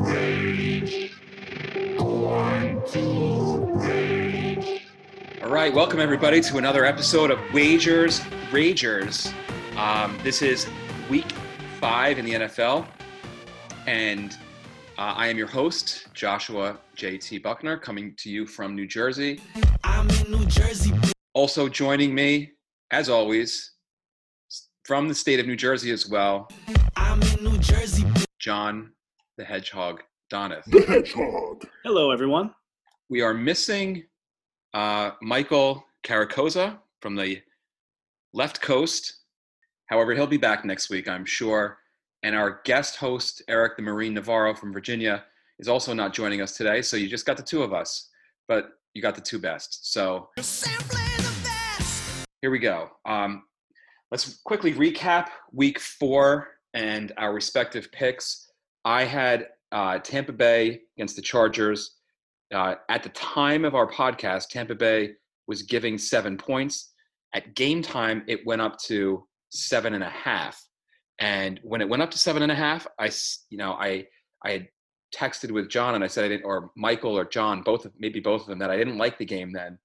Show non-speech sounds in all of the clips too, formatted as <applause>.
rage. Rage. All right, welcome everybody to another episode of Wagers Ragers. Um, this is week five in the NFL, and uh, I am your host, Joshua JT Buckner, coming to you from New Jersey. I'm in New Jersey. Also joining me, as always, from the state of New Jersey as well, I'm in New Jersey. John the Hedgehog Donath. The hedgehog. Hello, everyone. We are missing uh, Michael Caracosa from the left coast. However, he'll be back next week, I'm sure. And our guest host, Eric the Marine Navarro from Virginia, is also not joining us today. So you just got the two of us, but you got the two best. So here we go. Um, let's quickly recap week four and our respective picks. I had uh, Tampa Bay against the Chargers. Uh, at the time of our podcast, Tampa Bay was giving seven points. At game time, it went up to seven and a half. And when it went up to seven and a half, I, you know, I, I had texted with John and I said I didn't, or Michael or John, both, of, maybe both of them, that I didn't like the game then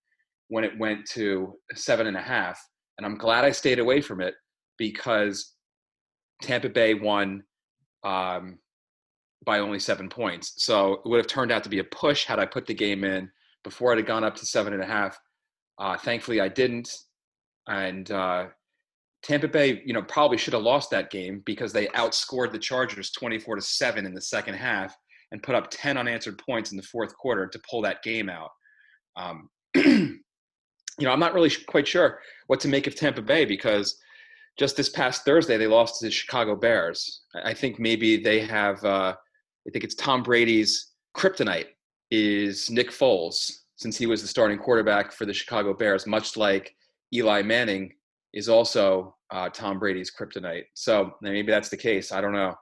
when it went to seven and a half. And I'm glad I stayed away from it because Tampa Bay won um, by only seven points. So it would have turned out to be a push had I put the game in before it had gone up to seven and a half. Uh, thankfully, I didn't. And uh, Tampa Bay, you know, probably should have lost that game because they outscored the Chargers 24 to 7 in the second half and put up 10 unanswered points in the fourth quarter to pull that game out. Um, <clears throat> you know, I'm not really quite sure what to make of Tampa Bay because just this past Thursday they lost to the Chicago Bears. I I think maybe they have. Uh, I think it's Tom Brady's kryptonite is Nick Foles since he was the starting quarterback for the Chicago Bears, much like Eli Manning is also uh, Tom Brady's kryptonite. So maybe that's the case. I don't know.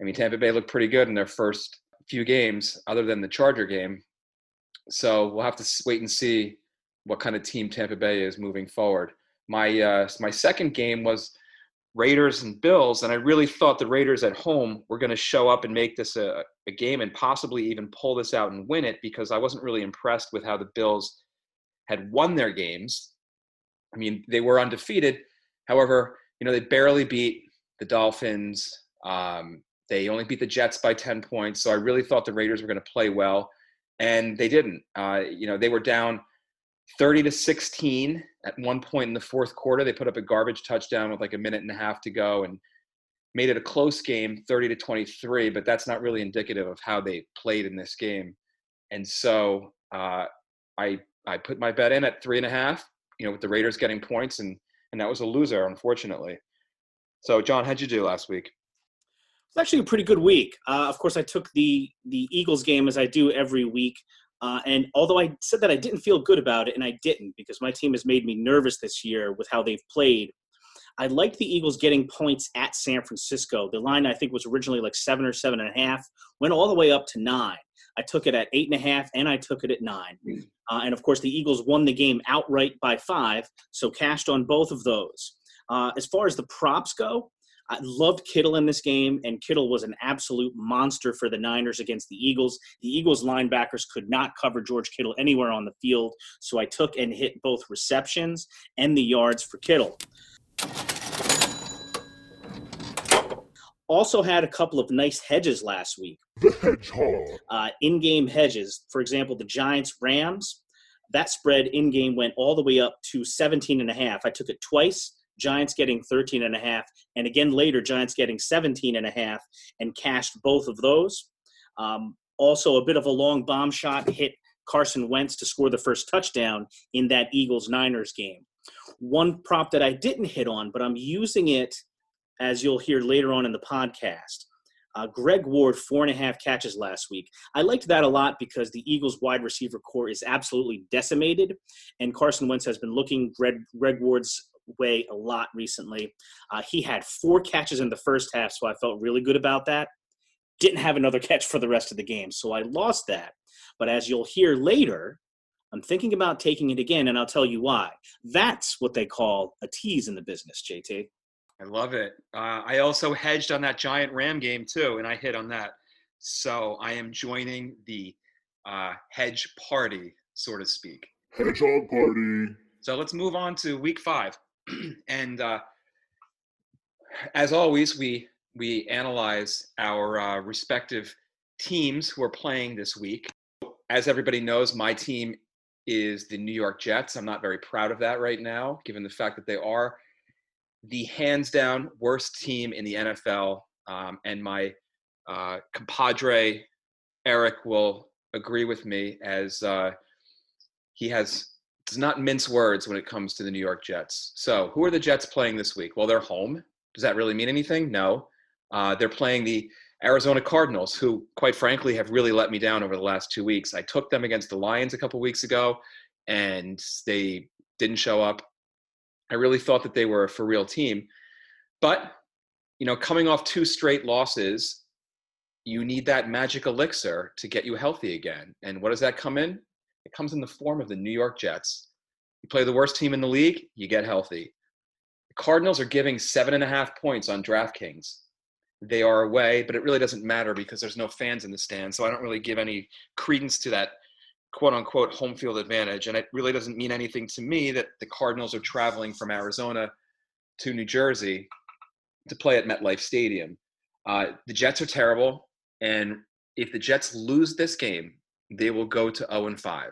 I mean, Tampa Bay looked pretty good in their first few games, other than the Charger game. So we'll have to wait and see what kind of team Tampa Bay is moving forward. My uh, my second game was Raiders and Bills, and I really thought the Raiders at home were going to show up and make this a, a game and possibly even pull this out and win it because I wasn't really impressed with how the Bills had won their games. I mean, they were undefeated. However, you know, they barely beat the Dolphins. Um, they only beat the Jets by 10 points. So I really thought the Raiders were going to play well, and they didn't. Uh, you know, they were down 30 to 16 at one point in the fourth quarter. They put up a garbage touchdown with like a minute and a half to go and made it a close game, 30 to 23, but that's not really indicative of how they played in this game. And so uh, I I put my bet in at three and a half, you know, with the Raiders getting points, and and that was a loser, unfortunately. So, John, how'd you do last week? It's actually a pretty good week. Uh, of course, I took the the Eagles game as I do every week, uh, and although I said that I didn't feel good about it, and I didn't because my team has made me nervous this year with how they've played. I liked the Eagles getting points at San Francisco. The line I think was originally like seven or seven and a half, went all the way up to nine. I took it at eight and a half, and I took it at nine. Uh, and of course, the Eagles won the game outright by five, so cashed on both of those. Uh, as far as the props go, I loved Kittle in this game, and Kittle was an absolute monster for the Niners against the Eagles. The Eagles linebackers could not cover George Kittle anywhere on the field, so I took and hit both receptions and the yards for Kittle. Also had a couple of nice hedges last week The hedgehog. uh, in-game hedges. For example, the Giants Rams, that spread in-game went all the way up to 17 and a half. I took it twice. Giants getting 13 and a half, and again later Giants getting 17 and a half, and cashed both of those. Um, also, a bit of a long bomb shot hit Carson Wentz to score the first touchdown in that Eagles Niners game. One prop that I didn't hit on, but I'm using it as you'll hear later on in the podcast. Uh, Greg Ward, four and a half catches last week. I liked that a lot because the Eagles' wide receiver core is absolutely decimated, and Carson Wentz has been looking Greg, Greg Ward's way a lot recently. Uh, he had four catches in the first half, so I felt really good about that. Didn't have another <laughs> catch for the rest of the game, so I lost that. But as you'll hear later, I'm thinking about taking it again, and I'll tell you why. That's what they call a tease in the business, JT. I love it. Uh, I also hedged on that giant Ram game too, and I hit on that. So I am joining the uh, hedge party, so to speak. Hedgehog party. So let's move on to week five. <clears throat> and uh, as always, we we analyze our uh, respective teams who are playing this week. As everybody knows, my team is the New York Jets. I'm not very proud of that right now, given the fact that they are the hands down worst team in the NFL. Um, and my uh, compadre Eric will agree with me as uh, he has does not mince words when it comes to the New York Jets. So, who are the Jets playing this week? Well, they're home. Does that really mean anything? No. Uh, they're playing the Arizona Cardinals, who, quite frankly, have really let me down over the last two weeks. I took them against the Lions a couple weeks ago, and they didn't show up. I really thought that they were a for real team. But, you know, coming off two straight losses, you need that magic elixir to get you healthy again. And what does that come in? It comes in the form of the New York Jets. You play the worst team in the league, you get healthy. The Cardinals are giving seven and a half points on DraftKings. They are away, but it really doesn't matter because there's no fans in the stand. So I don't really give any credence to that quote unquote home field advantage. And it really doesn't mean anything to me that the Cardinals are traveling from Arizona to New Jersey to play at MetLife Stadium. Uh, the Jets are terrible. And if the Jets lose this game, they will go to 0 and 5.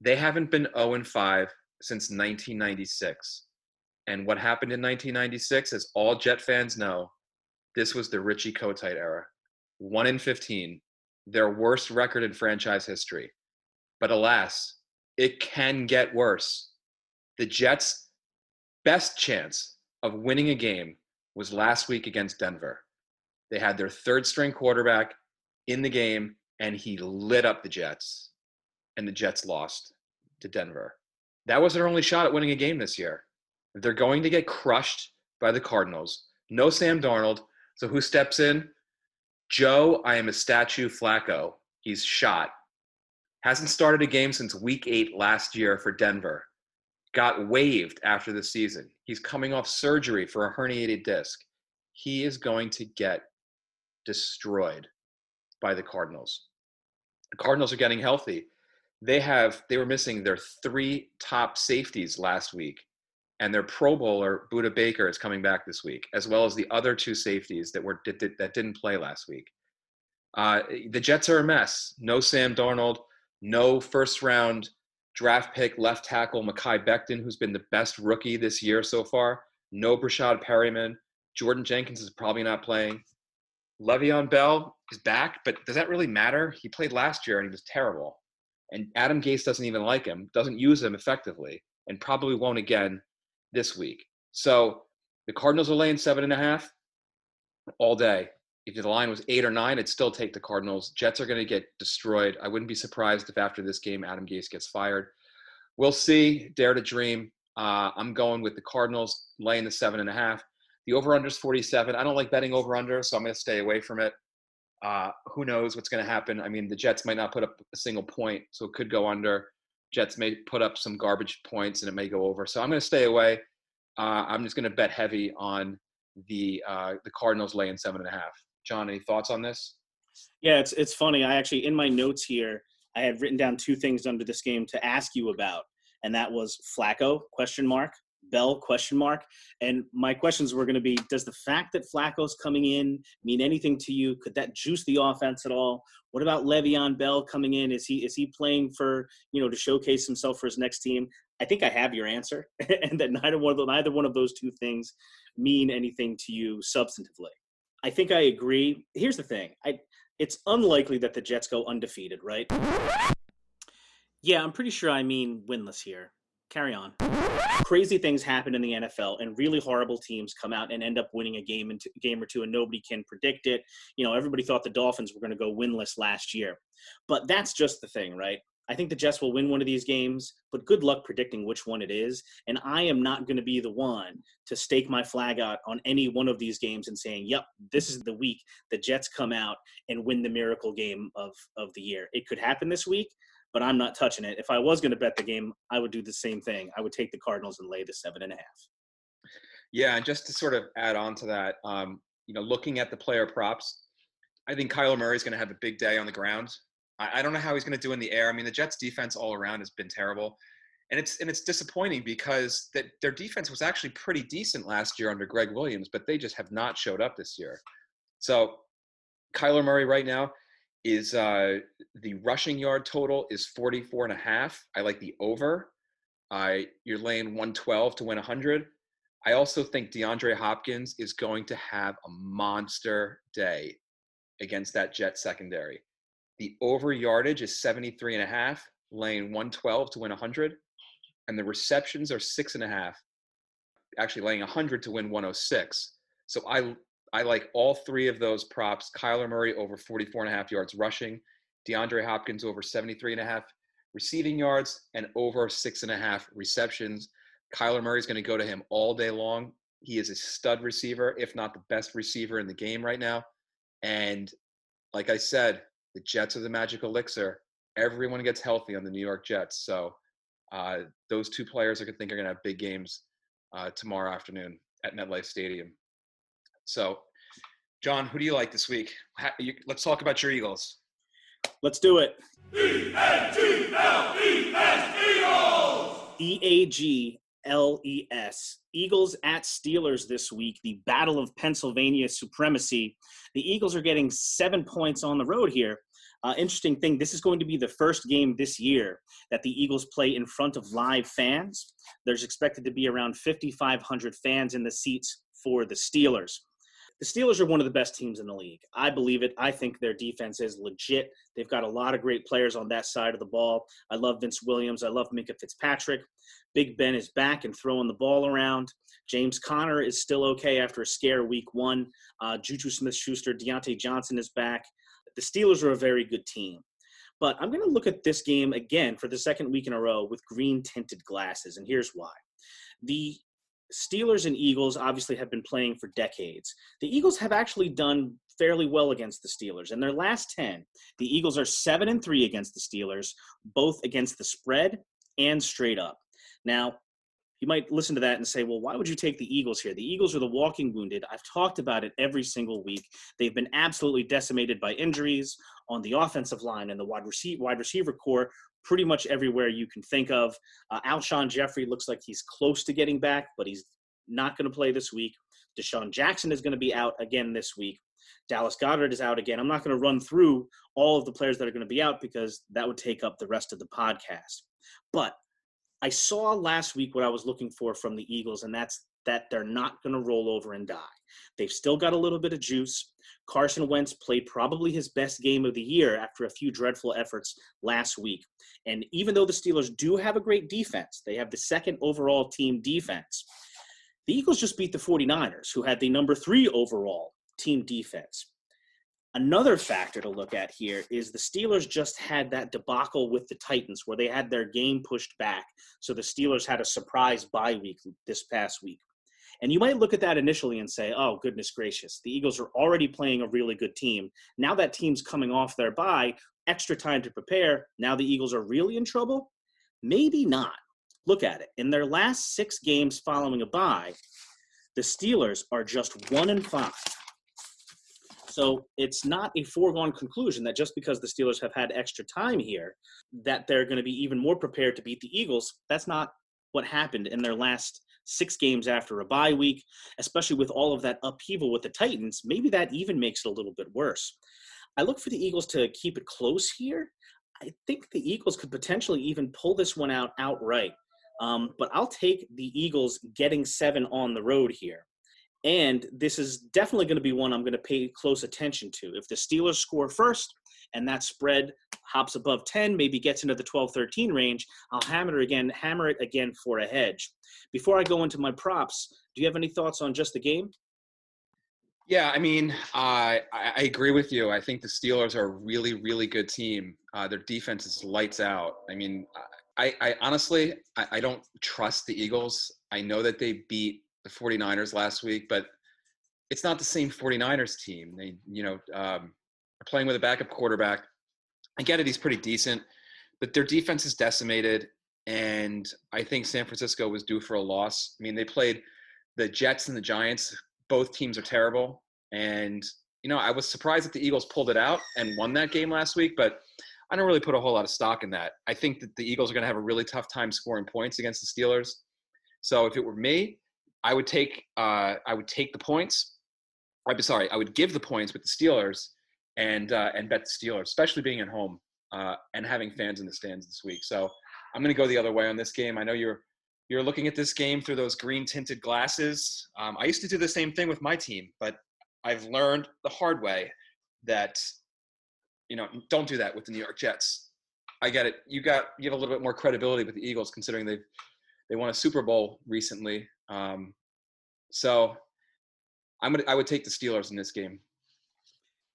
They haven't been 0 and 5 since 1996. And what happened in 1996, as all Jet fans know, this was the Richie Kotite era. 1 in 15, their worst record in franchise history. But alas, it can get worse. The Jets' best chance of winning a game was last week against Denver. They had their third string quarterback in the game, and he lit up the Jets, and the Jets lost to Denver. That was their only shot at winning a game this year. They're going to get crushed by the Cardinals. No Sam Darnold. So who steps in? Joe, I am a statue Flacco. He's shot. Hasn't started a game since week eight last year for Denver. Got waived after the season. He's coming off surgery for a herniated disc. He is going to get destroyed by the Cardinals. Cardinals are getting healthy. They have they were missing their three top safeties last week, and their Pro Bowler Budda Baker is coming back this week, as well as the other two safeties that were that, didn't play last week. Uh, the Jets are a mess. No Sam Darnold. No first round draft pick left tackle Mekhi Becton, who's been the best rookie this year so far. No Breshad Perriman. Jordan Jenkins is probably not playing. Le'Veon Bell is back, but does that really matter? He played last year and he was terrible. And Adam Gase doesn't even like him, doesn't use him effectively, and probably won't again this week. So the Cardinals are laying seven and a half all day. If the line was eight or nine, it'd still take the Cardinals. Jets are going to get destroyed. I wouldn't be surprised if after this game Adam Gase gets fired. We'll see. Dare to dream. Uh, I'm going with the Cardinals laying the seven and a half. The over under is 47. I don't like betting over under, so I'm going to stay away from it. Uh, who knows what's going to happen? I mean, the Jets might not put up a single point, so it could go under. Jets may put up some garbage points and it may go over. So I'm going to stay away. Uh, I'm just going to bet heavy on the uh, the Cardinals laying seven and a half. John, any thoughts on this? Yeah, it's it's funny. I actually in my notes here, I had written down two things under this game to ask you about, and that was Flacco question mark, Bell question mark, and my questions were going to be: Does the fact that Flacco's coming in mean anything to you? Could that juice the offense at all? What about Le'Veon Bell coming in? Is he is he playing for you know to showcase himself for his next team? I think I have your answer, <laughs> and that neither one of the, neither one of those two things mean anything to you substantively. I think I agree. Here's the thing. I it's unlikely that the Jets go undefeated, right? Yeah, I'm pretty sure I mean winless here. Carry on. Crazy things happen in the NFL, and really horrible teams come out and end up winning a game and game or two, and nobody can predict it. You know, everybody thought the Dolphins were going to go winless last year, but that's just the thing, right? I think the Jets will win one of these games, but good luck predicting which one it is. And I am not going to be the one to stake my flag out on any one of these games and saying, yep, this is the week the Jets come out and win the miracle game of, of the year. It could happen this week, but I'm not touching it. If I was going to bet the game, I would do the same thing. I would take the Cardinals and lay the seven and a half. Yeah, and just to sort of add on to that, um, you know, looking at the player props, I think Kyler Murray is going to have a big day on the ground. I, I don't know how he's going to do in the air. I mean, the Jets' defense all around has been terrible, and it's and it's disappointing because that their defense was actually pretty decent last year under Gregg Williams, but they just have not showed up this year. So, Kyler Murray right now is uh, the rushing yard total is 44 and a half. I like the over. Uh, you're laying 112 to win 100. I also think DeAndre Hopkins is going to have a monster day against that Jet secondary. The over yardage is 73 and a half, laying 112 to win 100. And the receptions are six and a half, actually laying 100 to win 106. So I I like all three of those props. Kyler Murray over 44 and a half yards rushing, DeAndre Hopkins over 73 and a half receiving yards, and over six and a half receptions. Kyler Murray is going to go to him all day long. He is a stud receiver, if not the best receiver in the game right now. And like I said, the Jets are the magic elixir. Everyone gets healthy on the New York Jets. So uh, those two players I think are going to have big games uh, tomorrow afternoon at MetLife Stadium. So, John, who do you like this week? you, let's talk about your Eagles. Let's do it. E-N-G-L-E-S E A G L E S. Eagles at Steelers this week, the Battle of Pennsylvania supremacy. The Eagles are getting seven points on the road here. Uh, interesting thing, this is going to be the first game this year that the Eagles play in front of live fans. There's expected to be around 5,500 fans in the seats for the Steelers. The Steelers are one of the best teams in the league. I believe it. I think their defense is legit. They've got a lot of great players on that side of the ball. I love Vince Williams. I love Minkah Fitzpatrick. Big Ben is back and throwing the ball around. James Conner is still okay after a scare week one. Uh, Juju Smith Schuster, Diontae Johnson is back. The Steelers are a very good team. But I'm going to look at this game again for the second week in a row with green tinted glasses, and here's why. The Steelers and Eagles obviously have been playing for decades. The Eagles have actually done fairly well against the Steelers. In their last 10, the Eagles are 7 and 3 against the Steelers, both against the spread and straight up. Now, you might listen to that and say, well, why would you take the Eagles here? The Eagles are the walking wounded. I've talked about it every single week. They've been absolutely decimated by injuries on the offensive line and the wide, receiver, wide receiver core, pretty much everywhere you can think of. Uh, Alshon Jeffery looks like he's close to getting back, but he's not going to play this week. DeSean Jackson is going to be out again this week. Dallas Goedert is out again. I'm not going to run through all of the players that are going to be out because that would take up the rest of the podcast. But I saw last week what I was looking for from the Eagles, and that's that they're not going to roll over and die. They've still got a little bit of juice. Carson Wentz played probably his best game of the year after a few dreadful efforts last week. And even though the Steelers do have a great defense, they have the second overall team defense. The Eagles just beat the 49ers, who had the number three overall team defense. Another factor to look at here is the Steelers just had that debacle with the Titans where they had their game pushed back. So the Steelers had a surprise bye week this past week. And you might look at that initially and say, oh, goodness gracious, the Eagles are already playing a really good team. Now that team's coming off their bye, extra time to prepare. Now the Eagles are really in trouble? Maybe not. Look at it. In their last six games following a bye, the Steelers are just one and five. So it's not a foregone conclusion that just because the Steelers have had extra time here, that they're going to be even more prepared to beat the Eagles. That's not what happened in their last six games after a bye week, especially with all of that upheaval with the Titans. Maybe that even makes it a little bit worse. I look for the Eagles to keep it close here. I think the Eagles could potentially even pull this one out outright. Um, but I'll take the Eagles getting seven on the road here. And this is definitely going to be one I'm going to pay close attention to. If the Steelers score first and that spread hops above 10, maybe gets into the 12 13 range, I'll hammer it again, hammer it again for a hedge. Before I go into my props, do you have any thoughts on just the game? Yeah, I mean, uh, I, I agree with you. I think the Steelers are a really, really good team. Uh, their defense is lights out. I mean, I, I honestly, I, I don't trust the Eagles. I know that they beat the 49ers last week, but it's not the same 49ers team. They, you know, um, playing with a backup quarterback. I get it, he's pretty decent, but their defense is decimated. And I think San Francisco was due for a loss. I mean, they played the Jets and the Giants. Both teams are terrible. And you know, I was surprised that the Eagles pulled it out and won that game last week, but I don't really put a whole lot of stock in that. I think that the Eagles are going to have a really tough time scoring points against the Steelers. So if it were me, I would take uh, I would take the points. Be sorry, I would give the points with the Steelers and uh, and bet the Steelers, especially being at home uh, and having fans in the stands this week. So I'm going to go the other way on this game. I know you're you're looking at this game through those green tinted glasses. Um, I used to do the same thing with my team, but I've learned the hard way that you know don't do that with the New York Jets. I get it. You got you have a little bit more credibility with the Eagles considering they've they won a Super Bowl recently. Um, so I'm gonna I would take the Steelers in this game.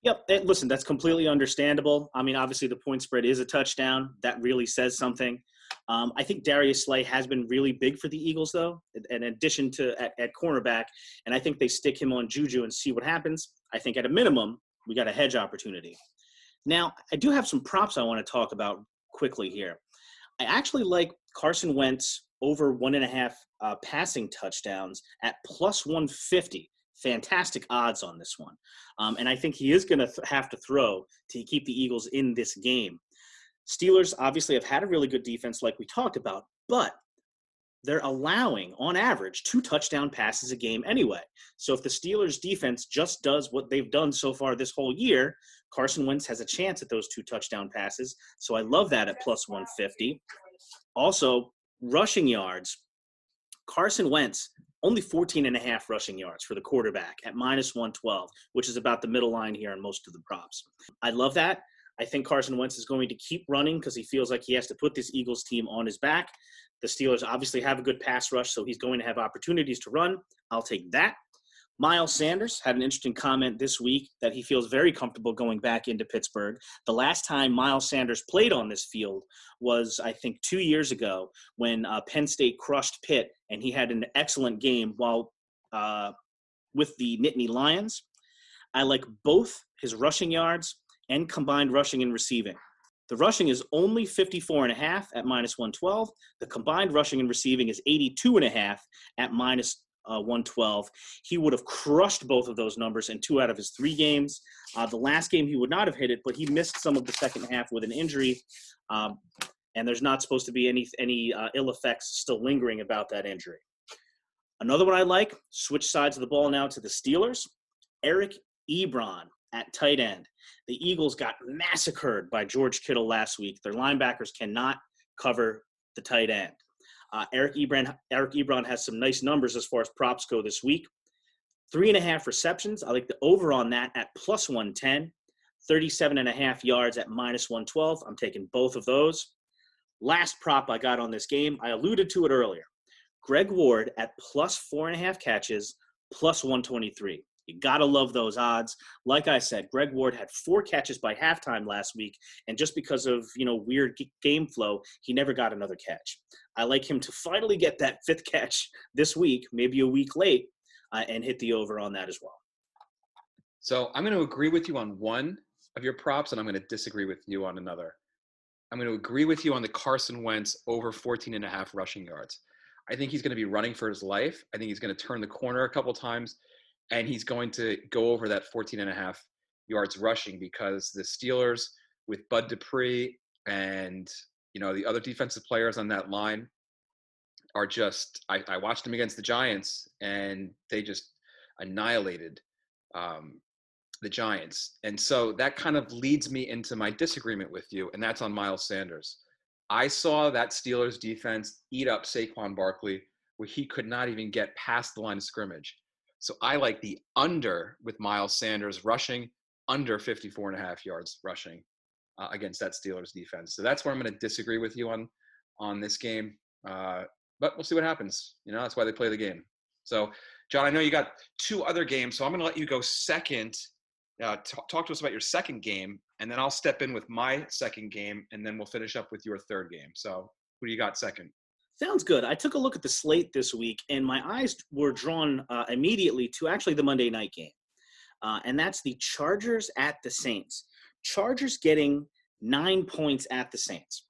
Yep. Listen, that's completely understandable. I mean, obviously the point spread is a touchdown. That really says something. Um, I think Darius Slay has been really big for the Eagles, though, in addition to at, at cornerback. And I think they stick him on Juju and see what happens. I think at a minimum, we got a hedge opportunity. Now, I do have some props I want to talk about quickly here. I actually like Carson Wentz over one and a half uh, passing touchdowns at plus 150 fantastic odds on this one. Um, and I think he is going to th- have to throw to keep the Eagles in this game. Steelers obviously have had a really good defense, like we talked about, but they're allowing, on average, two touchdown passes a game anyway. So if the Steelers' defense just does what they've done so far this whole year, Carson Wentz has a chance at those two touchdown passes. So I love that at plus 150. Also, rushing yards. Carson Wentz only 14 and a half rushing yards for the quarterback at minus 112, which is about the middle line here on most of the props. I love that. I think Carson Wentz is going to keep running because he feels like he has to put this Eagles team on his back. The Steelers obviously have a good pass rush, so he's going to have opportunities to run. I'll take that. Miles Sanders had an interesting comment this week that he feels very comfortable going back into Pittsburgh. The last time Miles Sanders played on this field was, I think, two years ago when uh, Penn State crushed Pitt, and he had an excellent game while uh, with the Nittany Lions. I like both his rushing yards and combined rushing and receiving. The rushing is only 54 and a half at minus 112. The combined rushing and receiving is 82 and a half at minus uh, 112. He would have crushed both of those numbers in two out of his three games. Uh, the last game, he would not have hit it, but he missed some of the second half with an injury. Um, and there's not supposed to be any any uh, ill effects still lingering about that injury. Another one I like, switch sides of the ball now to the Steelers. Eric Ebron at tight end. The Eagles got massacred by George Kittle last week. Their linebackers cannot cover the tight end. Uh, Eric Ebron Eric Ebron has some nice numbers as far as props go this week. Three and a half receptions. I like the over on that at plus 110. 37 and a half yards at minus 112. I'm taking both of those. Last prop I got on this game, I alluded to it earlier. Greg Ward at plus four and a half catches, plus 123. You gotta love those odds. Like I said, Greg Ward had four catches by halftime last week, and just because of you know weird game flow, he never got another catch. I like him to finally get that fifth catch this week, maybe a week late, uh, and hit the over on that as well. So I'm going to agree with you on one of your props, and I'm going to disagree with you on another. I'm going to agree with you on the Carson Wentz over 14 and a half rushing yards. I think he's going to be running for his life. I think he's going to turn the corner a couple times and he's going to go over that 14 and a half yards rushing because the Steelers with Bud Dupree and you know the other defensive players on that line are just I, I watched them against the Giants and they just annihilated um, the Giants. And so that kind of leads me into my disagreement with you, and that's on Miles Sanders. I saw that Steelers defense eat up Saquon Barkley where he could not even get past the line of scrimmage. So I like the under with Miles Sanders rushing under 54 and a half yards rushing uh, against that Steelers defense. So that's where I'm going to disagree with you on on this game. Uh, but we'll see what happens. You know, that's why they play the game. So, John, I know you got two other games, so I'm going to let you go second. Uh, t- talk to us about your second game, and then I'll step in with my second game, and then we'll finish up with your third game. So, who do you got second? Sounds good. I took a look at the slate this week, and my eyes were drawn uh, immediately to actually the Monday night game, uh, and that's the Chargers at the Saints. Chargers getting nine points at the Saints.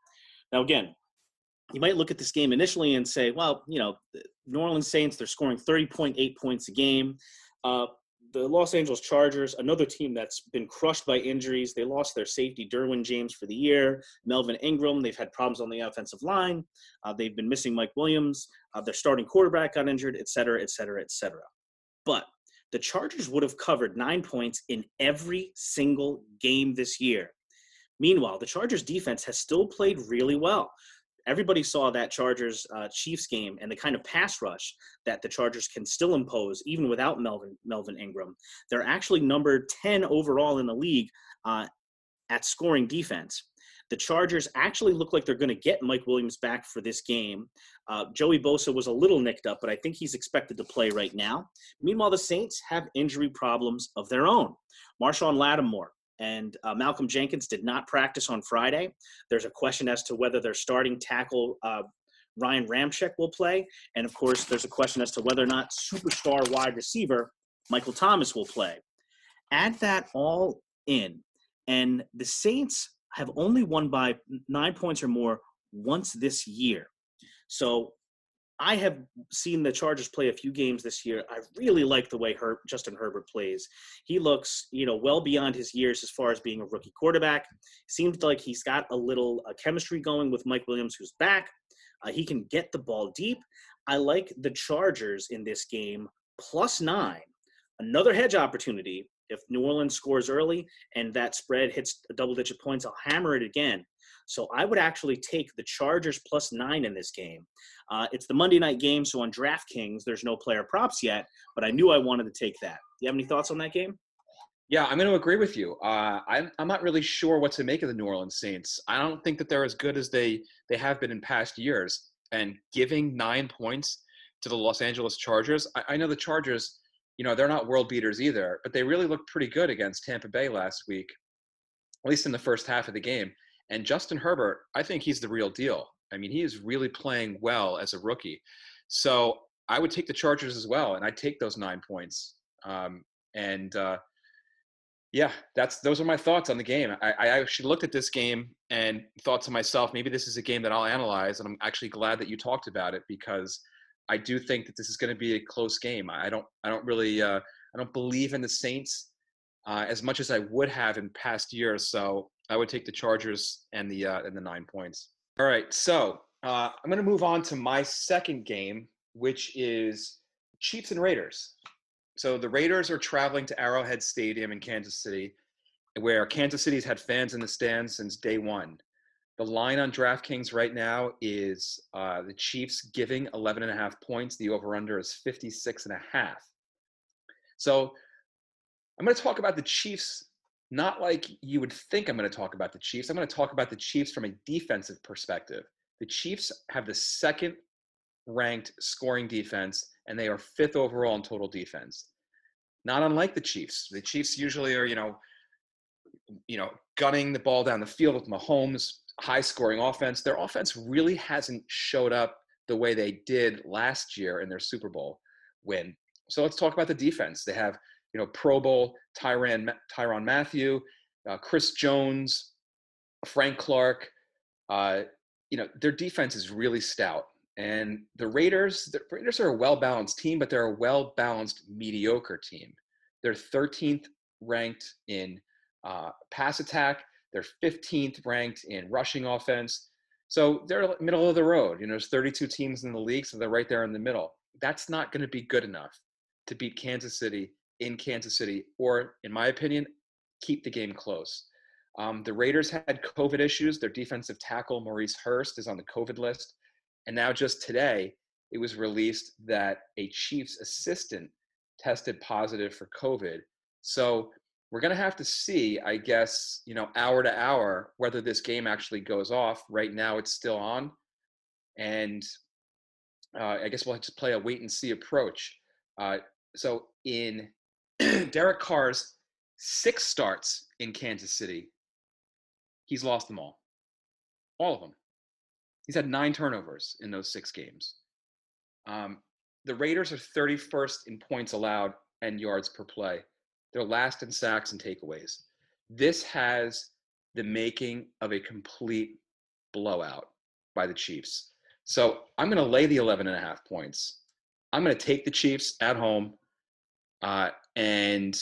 Now, again, you might look at this game initially and say, well, you know, New Orleans Saints, they're scoring 30.8 points a game. Uh, the Los Angeles Chargers, another team that's been crushed by injuries. They lost their safety, Derwin James, for the year. Melvin Ingram, they've had problems on the offensive line. Uh, they've been missing Mike Williams. Uh, their starting quarterback got injured, et cetera, et cetera, et cetera. But the Chargers would have covered nine points in every single game this year. Meanwhile, the Chargers defense has still played really well everybody saw that Chargers uh, Chiefs game and the kind of pass rush that the Chargers can still impose even without Melvin Melvin Ingram. They're actually number 10 overall in the league uh, at scoring defense. The Chargers actually look like they're going to get Mike Williams back for this game. Uh, Joey Bosa was a little nicked up, but I think he's expected to play right now. Meanwhile, the Saints have injury problems of their own. Marshon Lattimore and uh, Malcolm Jenkins did not practice on Friday. There's a question as to whether their starting tackle uh, Ryan Ramczyk will play, and of course, there's a question as to whether or not superstar wide receiver Michael Thomas will play. Add that all in, and the Saints have only won by nine points or more once this year. So I have seen the Chargers play a few games this year. I really like the way Her- Justin Herbert plays. He looks, you know, well beyond his years as far as being a rookie quarterback. Seems like he's got a little uh, chemistry going with Mike Williams, who's back. Uh, he can get the ball deep. I like the Chargers in this game plus nine. Another hedge opportunity. If New Orleans scores early and that spread hits double digit points, I'll hammer it again. So I would actually take the Chargers plus nine in this game. Uh, it's the Monday night game, so on DraftKings, there's no player props yet, but I knew I wanted to take that. Do you have any thoughts on that game? Yeah, I'm going to agree with you. Uh, I'm, I'm not really sure what to make of the New Orleans Saints. I don't think that they're as good as they, they have been in past years. And giving nine points to the Los Angeles Chargers, I, I know the Chargers, you know, they're not world beaters either, but they really looked pretty good against Tampa Bay last week, at least in the first half of the game. And Justin Herbert, I think he's the real deal. I mean, he is really playing well as a rookie. So I would take the Chargers as well, and I'd take those nine points. Um, and uh, yeah, that's those are my thoughts on the game. I, I actually looked at this game and thought to myself, maybe this is a game that I'll analyze, and I'm actually glad that you talked about it because I do think that this is going to be a close game. I don't, I don't really, uh, I don't believe in the Saints uh, as much as I would have in past years. So I would take the Chargers and the uh, and the nine points. All right, so uh, I'm going to move on to my second game, which is Chiefs and Raiders. So the Raiders are traveling to Arrowhead Stadium in Kansas City, where Kansas City's had fans in the stands since day one. The line on DraftKings right now is uh, the Chiefs giving 11 and a half points. The over/under is 56 and a half. So I'm going to talk about the Chiefs not like you would think I'm going to talk about the Chiefs. I'm going to talk about the Chiefs from a defensive perspective. The Chiefs have the second ranked scoring defense, and they are fifth overall in total defense. Not unlike the Chiefs. The Chiefs usually are, you know, you know, gunning the ball down the field with Mahomes, high scoring offense. Their offense really hasn't showed up the way they did last year in their Super Bowl win. So let's talk about the defense. They have you know, Pro Bowl Tyrann, Tyrann Mathieu, uh, Chris Jones, Frank Clark. Uh, you know, their defense is really stout. And the Raiders, the Raiders are a well balanced team, but they're a well balanced mediocre team. They're 13th ranked in uh, pass attack. They're 15th ranked in rushing offense. So they're middle of the road. You know, there's 32 teams in the league, so they're right there in the middle. That's not going to be good enough to beat Kansas City in Kansas City, or in my opinion, keep the game close. Um, the Raiders had COVID issues. Their defensive tackle, Maurice Hurst, is on the COVID list. And now, just today, it was released that a Chiefs assistant tested positive for COVID. So we're going to have to see, I guess, you know, hour to hour, whether this game actually goes off. Right now, it's still on. And uh, I guess we'll just play a wait and see approach. Uh, so in <clears throat> Derek Carr's six starts in Kansas City, he's lost them all. All of them. He's had nine turnovers in those six games. Um, the Raiders are 31st in points allowed and yards per play. They're last in sacks and takeaways. This has the making of a complete blowout by the Chiefs. So I'm going to lay the 11 and a half points. I'm going to take the Chiefs at home. Uh, and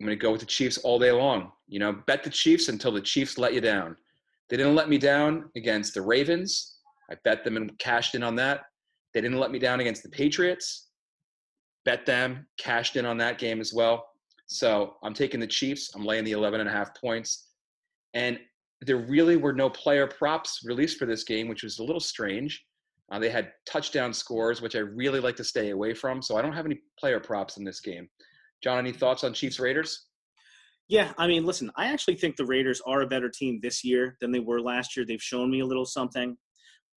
I'm going to go with the Chiefs all day long. You know, bet the Chiefs until the Chiefs let you down. They didn't let me down against the Ravens. I bet them and cashed in on that. They didn't let me down against the Patriots. Bet them, cashed in on that game as well. So I'm taking the Chiefs. I'm laying the 11 and a half points. And there really were no player props released for this game, which was a little strange. Uh, they had touchdown scores, which I really like to stay away from. So I don't have any player props in this game. John, any thoughts on Chiefs Raiders? Yeah, I mean, listen, I actually think the Raiders are a better team this year than they were last year. They've shown me a little something.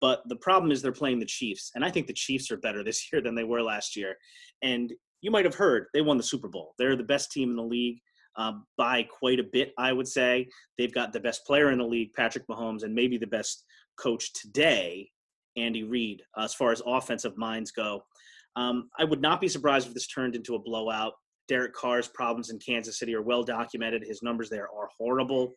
But the problem is they're playing the Chiefs. And I think the Chiefs are better this <laughs> year than they were last year. And you might have heard they won the Super Bowl. They're the best team in the league um, by quite a bit, I would say. They've got the best player in the league, Patrick Mahomes, and maybe the best coach today, Andy Reid, uh, as far as offensive minds go. Um, I would not be surprised if this turned into a blowout. Derek Carr's problems in Kansas City are well documented. His numbers there are horrible.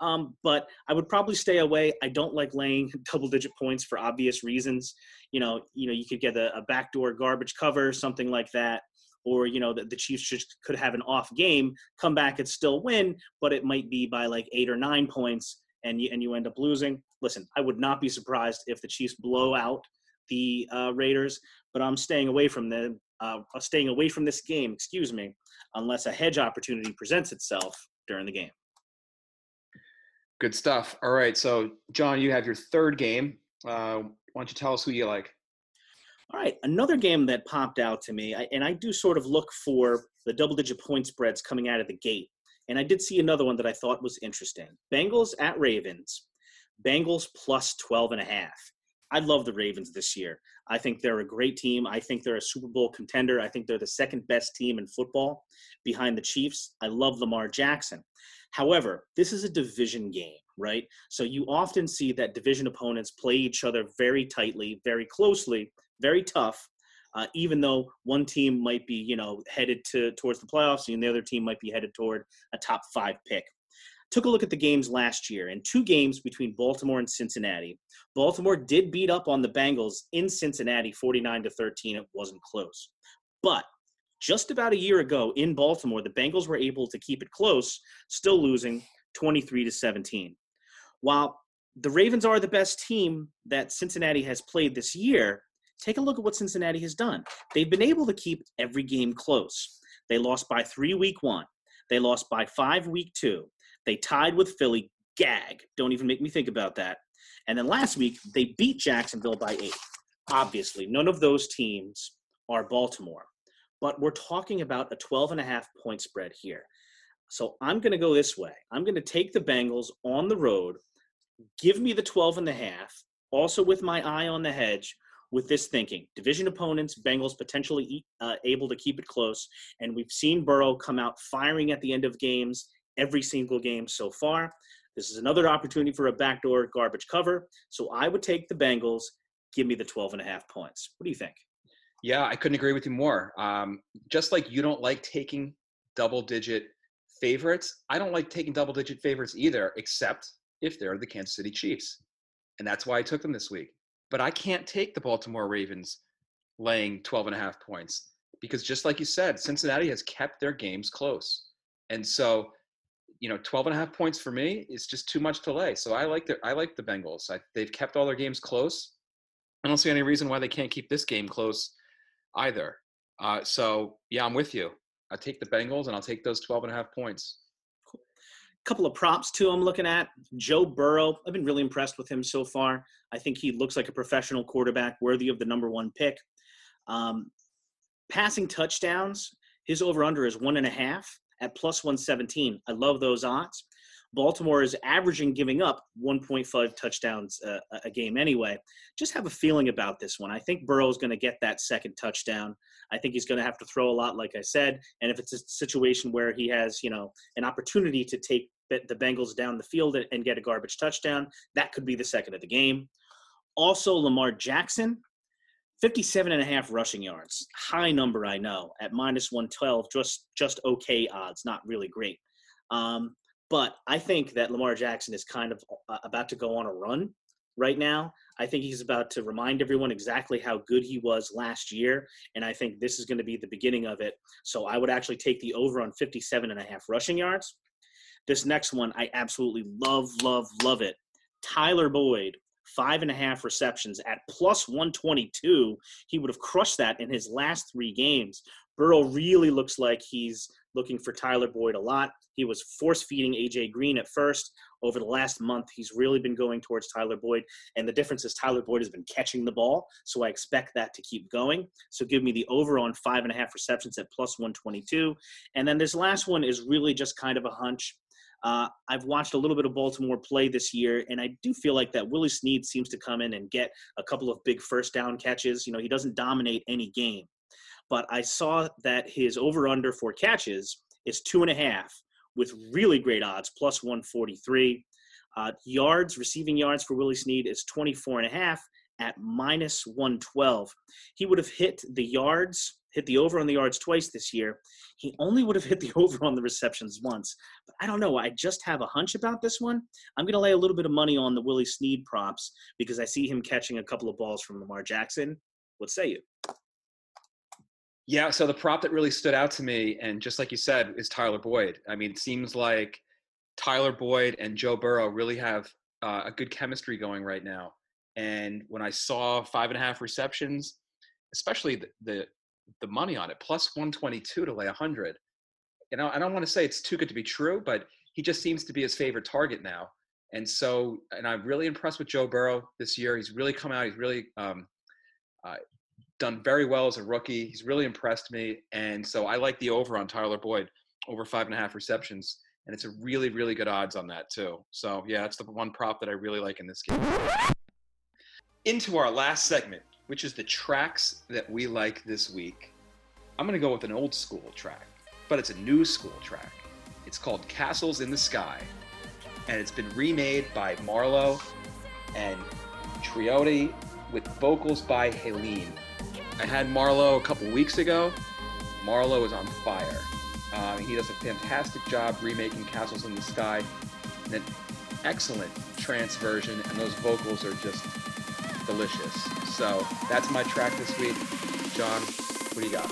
Um, but I would probably stay away. I don't like laying <laughs> double-digit points for obvious reasons. You know, you know, you could get a, a backdoor garbage cover, something like that, or you know, the, the Chiefs just could have an off game, come back and still win, but it might be by like eight or nine points, and you and you end up losing. Listen, I would not be surprised if the Chiefs blow out the uh, Raiders, but I'm staying away from them. Uh, staying away from this game, excuse me, unless a hedge opportunity presents itself during the game. Good stuff. All right. So, John, you have your third game. Uh, why don't you tell us who you like? All right. Another game that popped out to me, and I do sort of look for the double digit point spreads coming out of the gate. And I did see another one that I thought was interesting Bengals at Ravens. Bengals plus 12 and a half. I love the Ravens this year. I think they're a great team. I think they're a Super Bowl contender. I think they're the second best team in football behind the Chiefs. I love Lamar Jackson. However, this is a division game, right? So you often see that division opponents play each other very tightly, very closely, very tough. Uh, even though one team might be, you know, headed to towards the playoffs, and the other team might be headed toward a top five pick. Took a look at the games last year, and two games between Baltimore and Cincinnati. Baltimore did beat up on the Bengals in Cincinnati, 49 to 13. It wasn't close, but just about a year ago in Baltimore, the Bengals were able to keep it close, still losing 23 to 17. While the Ravens are the best team that Cincinnati has played this year, take a look at what Cincinnati has done. They've been able to keep every game close. They lost by three week one, they lost by five week two, they tied with Philly. Gag. Don't even make me think about that. And then last week, they beat Jacksonville by eight. Obviously, none of those teams are Baltimore but we're talking about a 12 and a half point spread here. So I'm going to go this way. I'm going to take the Bengals on the road, give me the 12 and a half, also with my eye on the hedge with this thinking. Division opponents, Bengals potentially uh, able to keep it close. And we've seen Burrow come out firing at the end of games, every single game so far. This is another opportunity for a backdoor garbage cover. So I would take the Bengals. Give me the 12 and a half points. What do you think? Yeah, I couldn't agree with you more. Um, just like you don't like taking double digit favorites, I don't like taking double digit favorites either, except if they're the Kansas City Chiefs. And that's why I took them this week. But I can't take the Baltimore Ravens laying 12 and a half points because just like you said, Cincinnati has kept their games close. And so, you know, 12 and a half points for me is just too much to lay. So I like the I like the Bengals. I, they've kept all their games close. I don't see any reason why they can't keep this game close either. Uh, so yeah, I'm with you. I take the Bengals and I'll take those 12 and a half points. Couple of props too. I'm looking at Joe Burrow. I've been really impressed with him so far. I think he looks like a professional quarterback, worthy of the number one pick. Um, passing touchdowns, his over under is one and a half at plus 117. I love those odds. Baltimore is averaging giving up 1.5 touchdowns uh, a game anyway. Just have a feeling about this one. I think Burrow is going to get that second touchdown. I think he's going to have to throw a lot, like I said. And if it's a situation where he has, you know, an opportunity to take the Bengals down the field and get a garbage touchdown, that could be the second of the game. Also, Lamar Jackson, 57 and a half rushing yards. High number, I know, at minus 112, just just okay odds, not really great. Um, but I think that Lamar Jackson is kind of uh, about to go on a run. right now. I think he's about to remind everyone exactly how good he was last year, and I think this is going to be the beginning of it. So I would actually take the over on 57 and a half rushing yards. This next one, I absolutely love, love, love it. Tyler Boyd, five and a half receptions at plus 122. He would have crushed that in his last three games. Burrow really looks like he's looking for Tyler Boyd a lot. He was force feeding AJ Green at first. Over the last month, he's really been going towards Tyler Boyd. And the difference is Tyler Boyd has been catching the ball. So I expect that to keep going. So give me the over on five and a half receptions at plus 122. And then this last one is really just kind of a hunch. Uh, I've watched a little bit of Baltimore play this year, and I do feel like that Willie Snead seems to come in and get a couple of big first down catches. You know, he doesn't dominate any game, but I saw that his over under for catches is two and a half with really great odds, plus 143. Uh, yards, receiving yards for Willie Snead is 24 and a half at minus 112. He would have hit the yards, hit the over on the yards twice this year. He only would have hit the <laughs> over on the receptions once. But I don't know. I just have a hunch about this one. I'm going to lay a little bit of money on the Willie Snead props because I see him catching a couple of balls from Lamar Jackson. What say you? Yeah, so the prop that really stood out to me, and just like you said, is Tyler Boyd. I mean, it seems like Tyler Boyd and Joe Burrow really have uh, a good chemistry going right now. And when I saw five and a half receptions, especially the the, the money on it, plus 122 to lay 100, you know, I don't want to say it's too good to be true, but he just seems to be his favorite target now. And so, and I'm really impressed with Joe Burrow this year. He's really come out. He's really um, uh, done very well as a rookie. He's really impressed me, and so I like the over on Tyler Boyd over five and a half receptions, and it's a really really good odds on that too. So yeah, that's the one prop that I really like in this game. Into our last segment, which is the tracks that we like this week. I'm gonna go with an old school track, but it's a new school track. It's called Castles in the Sky, and it's been remade by Marlo and Triotti with vocals by Helene. I had Marlo a couple weeks ago. Marlo is on fire. Uh, he does a fantastic job remaking Castles in the Sky, and an excellent trance version, and those vocals are just delicious. So that's my track this week. John, what do you got?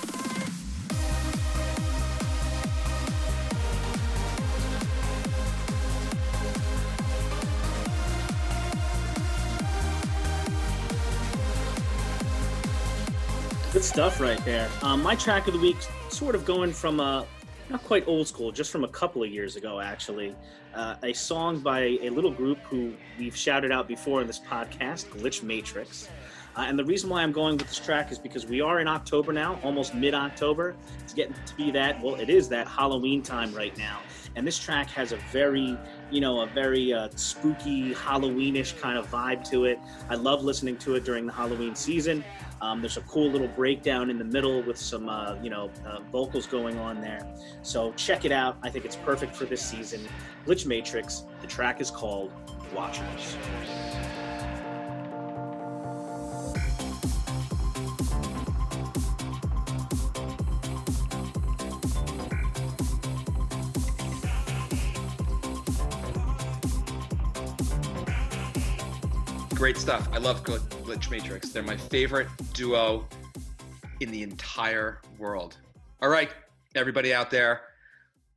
Good stuff right there. Um, my track of the week, sort of going from a not quite old school, just from a couple of years ago, actually. Uh, a song by a little group who we've shouted out before in this podcast, Glitch Matrix. Uh, and the reason why I'm going with this track is because we are in October now, almost mid October. It's getting to be that, well, it is that Halloween time right now. And this track has a very, you know, a very uh, spooky, Halloweenish kind of vibe to it. I love listening to it during the Halloween season. Um, there's a cool little breakdown in the middle with some, uh, you know, uh, vocals going on there. So check it out. I think it's perfect for this season. Glitch Matrix. The track is called Watchers. Great stuff. I love Gl- Glitch Matrix. They're my favorite duo in the entire world. All right, everybody out there,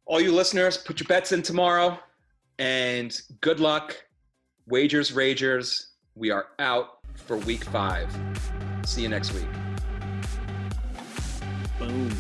all you listeners, put your bets in tomorrow, and good luck. Wagers, Ragers. We are out for week five. See you next week. Boom.